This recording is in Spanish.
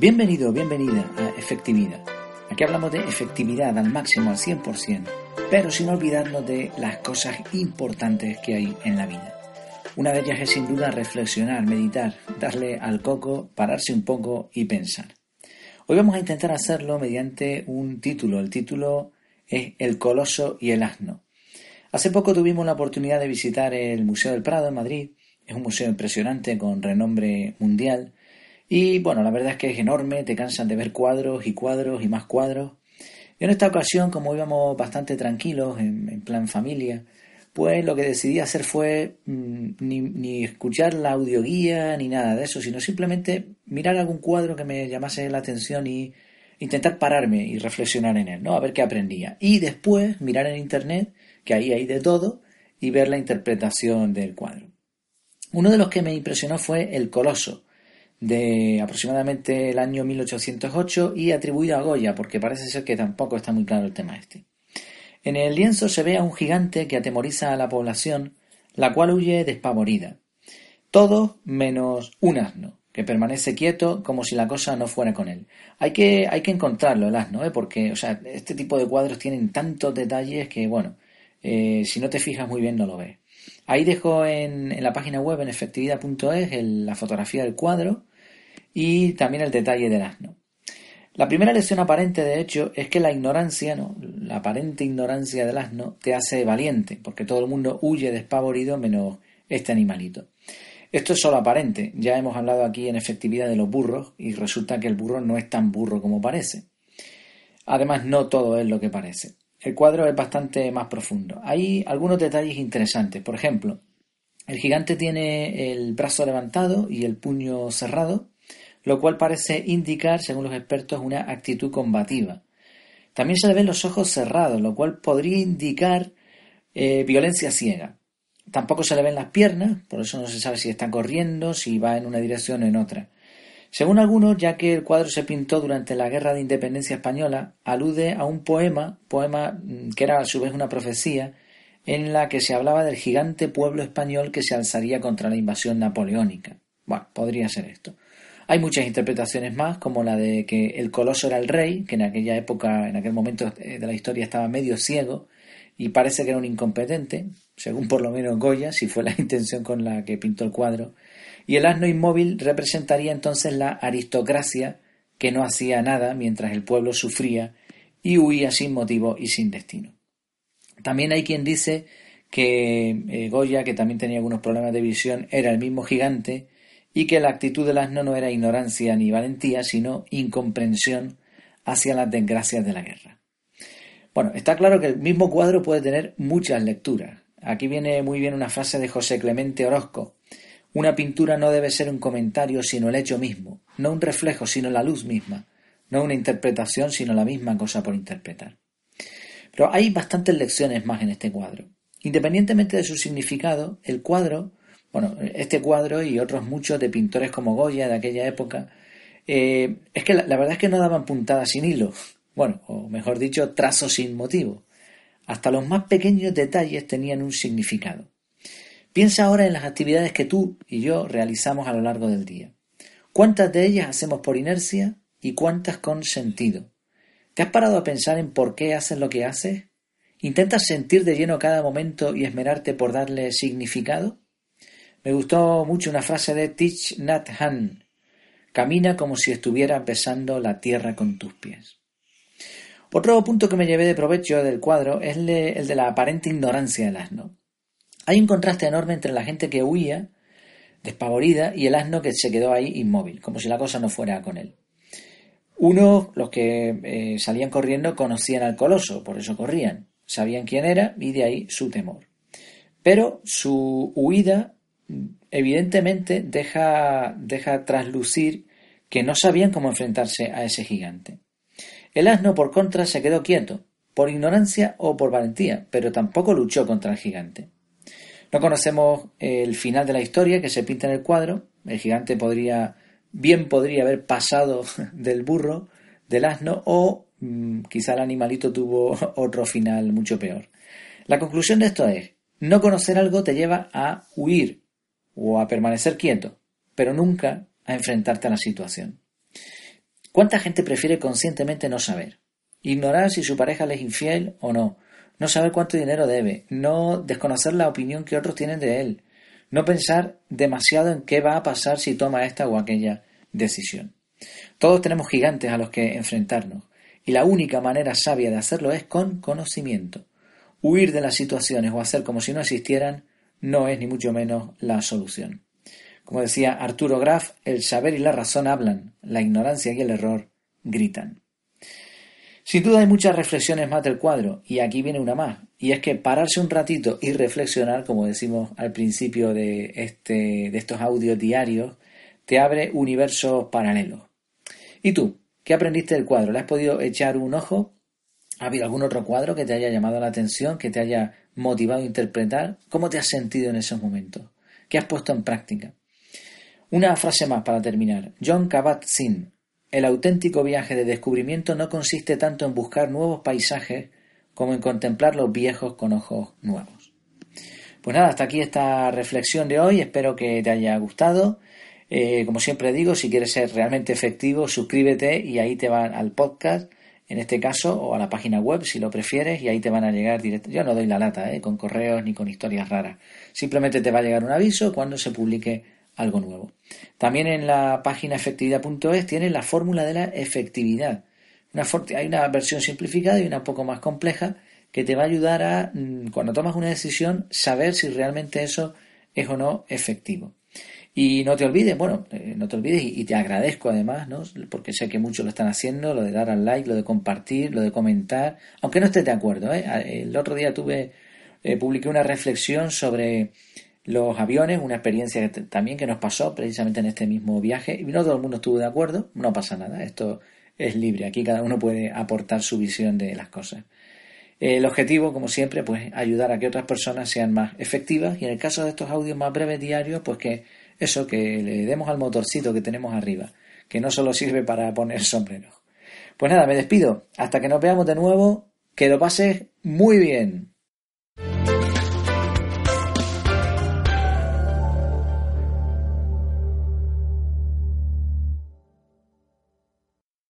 Bienvenido, bienvenida a Efectividad. Aquí hablamos de efectividad al máximo, al 100%, pero sin olvidarnos de las cosas importantes que hay en la vida. Una de ellas es sin duda reflexionar, meditar, darle al coco, pararse un poco y pensar. Hoy vamos a intentar hacerlo mediante un título. El título es El Coloso y el Asno. Hace poco tuvimos la oportunidad de visitar el Museo del Prado en Madrid. Es un museo impresionante con renombre mundial y bueno, la verdad es que es enorme, te cansan de ver cuadros y cuadros y más cuadros. Y en esta ocasión, como íbamos bastante tranquilos, en, plan familia, pues lo que decidí hacer fue mm, ni, ni, escuchar la audioguía ni nada de eso, sino simplemente mirar algún cuadro que me llamase la atención y intentar pararme y reflexionar en él, ¿no? A ver qué aprendía. Y después mirar en internet, que ahí hay de todo, y ver la interpretación del cuadro. Uno de los que me impresionó fue El Coloso, de aproximadamente el año 1808 y atribuido a Goya, porque parece ser que tampoco está muy claro el tema este. En el lienzo se ve a un gigante que atemoriza a la población, la cual huye despavorida. Todo menos un asno, que permanece quieto como si la cosa no fuera con él. Hay que, hay que encontrarlo, el asno, ¿eh? porque o sea, este tipo de cuadros tienen tantos detalles que, bueno, eh, si no te fijas muy bien no lo ves. Ahí dejo en, la página web en efectividad.es la fotografía del cuadro y también el detalle del asno. La primera lección aparente, de hecho, es que la ignorancia, ¿no? la aparente ignorancia del asno, te hace valiente, porque todo el mundo huye despavorido menos este animalito. Esto es solo aparente, ya hemos hablado aquí en efectividad de los burros y resulta que el burro no es tan burro como parece. Además, no todo es lo que parece. El cuadro es bastante más profundo. Hay algunos detalles interesantes. Por ejemplo, el gigante tiene el brazo levantado y el puño cerrado, lo cual parece indicar, según los expertos, una actitud combativa. También se le ven los ojos cerrados, lo cual podría indicar eh, violencia ciega. Tampoco se le ven las piernas, por eso no se sabe si está corriendo, si va en una dirección o en otra. Según algunos, ya que el cuadro se pintó durante la Guerra de Independencia Española, alude a un poema, poema mm, que era a su vez una profecía, en la que se hablaba del gigante pueblo español que se alzaría contra la invasión napoleónica. Bueno, podría ser esto. Hay muchas interpretaciones más, como la de que el coloso era el rey, que en aquella época, en aquel momento de la historia estaba medio ciego y parece que era un incompetente, según por lo menos Goya, si fue la intención con la que pintó el cuadro. Y el asno inmóvil representaría entonces la aristocracia que no hacía nada mientras el pueblo sufría y huía sin motivo y sin destino. También hay quien dice que eh, Goya, que también tenía algunos problemas de visión, era el mismo gigante y que la actitud del asno no era ignorancia ni valentía, sino incomprensión hacia las desgracias de la guerra. Bueno, está claro que el mismo cuadro puede tener muchas lecturas. Aquí viene muy bien una frase de José Clemente Orozco. Una pintura no debe ser un comentario sino el hecho mismo, no un reflejo sino la luz misma, no una interpretación sino la misma cosa por interpretar. Pero hay bastantes lecciones más en este cuadro. Independientemente de su significado, el cuadro bueno, este cuadro y otros muchos de pintores como Goya de aquella época, eh, es que la, verdad es que no daban puntadas sin hilo, bueno, o mejor dicho, trazos sin motivo. Hasta los más pequeños detalles tenían un significado. Piensa ahora en las actividades que tú y yo realizamos a lo largo del día. ¿Cuántas de ellas hacemos por inercia y cuántas con sentido? ¿Te has parado a pensar en por qué haces lo que haces? ¿Intentas sentir de lleno cada momento y esmerarte por darle significado? Me gustó mucho una frase de Tich Nhat Han. Camina como si estuvieras besando la tierra con tus pies. Otro punto que me llevé de provecho del cuadro es el de la aparente ignorancia del asno. Hay un contraste enorme entre la gente que huía, despavorida, y el asno que se quedó ahí inmóvil, como si la cosa no fuera con él. Uno, los que eh, salían corriendo, conocían al coloso, por eso corrían, sabían quién era y de ahí su temor. Pero su huida evidentemente deja, deja traslucir que no sabían cómo enfrentarse a ese gigante. El asno, por contra, se quedó quieto, por ignorancia o por valentía, pero tampoco luchó contra el gigante. No conocemos el final de la historia que se pinta en el cuadro. El gigante podría, bien podría haber pasado del burro, del asno, o mm, quizá el animalito tuvo otro final mucho peor. La conclusión de esto es, no conocer algo te lleva a huir o a permanecer quieto, pero nunca a enfrentarte a la situación. ¿Cuánta gente prefiere conscientemente no saber? Ignorar si su pareja le es infiel o no, no saber cuánto dinero debe, no desconocer la opinión que otros tienen de él, no pensar demasiado en qué va a pasar si toma esta o aquella decisión. Todos tenemos gigantes a los que enfrentarnos, y la única manera sabia de hacerlo es con conocimiento. Huir de las situaciones o hacer como si no existieran no es ni mucho menos la solución. Como decía Arturo Graf, el saber y la razón hablan, la ignorancia y el error gritan. Sin duda hay muchas reflexiones más del cuadro, y aquí viene una más, y es que pararse un ratito y reflexionar, como decimos al principio de, este, de estos audios diarios, te abre universos paralelos. ¿Y tú? ¿Qué aprendiste del cuadro? ¿Le has podido echar un ojo? ¿Ha habido algún otro cuadro que te haya llamado la atención, que te haya motivado a interpretar? ¿Cómo te has sentido en esos momentos? ¿Qué has puesto en práctica? Una frase más para terminar. John Kabat-Zinn, el auténtico viaje de descubrimiento no consiste tanto en buscar nuevos paisajes como en contemplar los viejos con ojos nuevos. Pues nada, hasta aquí esta reflexión de hoy, espero que te haya gustado. Eh, como siempre digo, si quieres ser realmente efectivo, suscríbete y ahí te van al podcast, en este caso, o a la página web si lo prefieres, y ahí te van a llegar directamente. Yo no doy la lata, eh, con correos ni con historias raras. Simplemente te va a llegar un aviso cuando se publique algo nuevo. También en la página efectividad.es tienes la fórmula de la efectividad. Una hay una versión simplificada y una un poco más compleja que te va a ayudar a, mm, cuando tomas una decisión, saber si realmente eso es o no efectivo. Y no te olvides, bueno, eh, no te olvides y, te agradezco además, ¿no? Porque sé que muchos lo están haciendo, lo de dar al like, lo de compartir, lo de comentar, aunque no estés de acuerdo, ¿eh? El otro día tuve, eh, publiqué una reflexión sobre los aviones, una experiencia también que nos pasó precisamente en este mismo viaje, y no todo el mundo estuvo de acuerdo, no pasa nada, esto es libre, aquí cada uno puede aportar su visión de las cosas. El objetivo, como siempre, pues ayudar a que otras personas sean más efectivas y en el caso de estos audios más breves diarios, pues que eso, que le demos al motorcito que tenemos arriba, que no solo sirve para poner sombreros. Pues nada, me despido. Hasta que nos veamos de nuevo, que lo pases muy bien.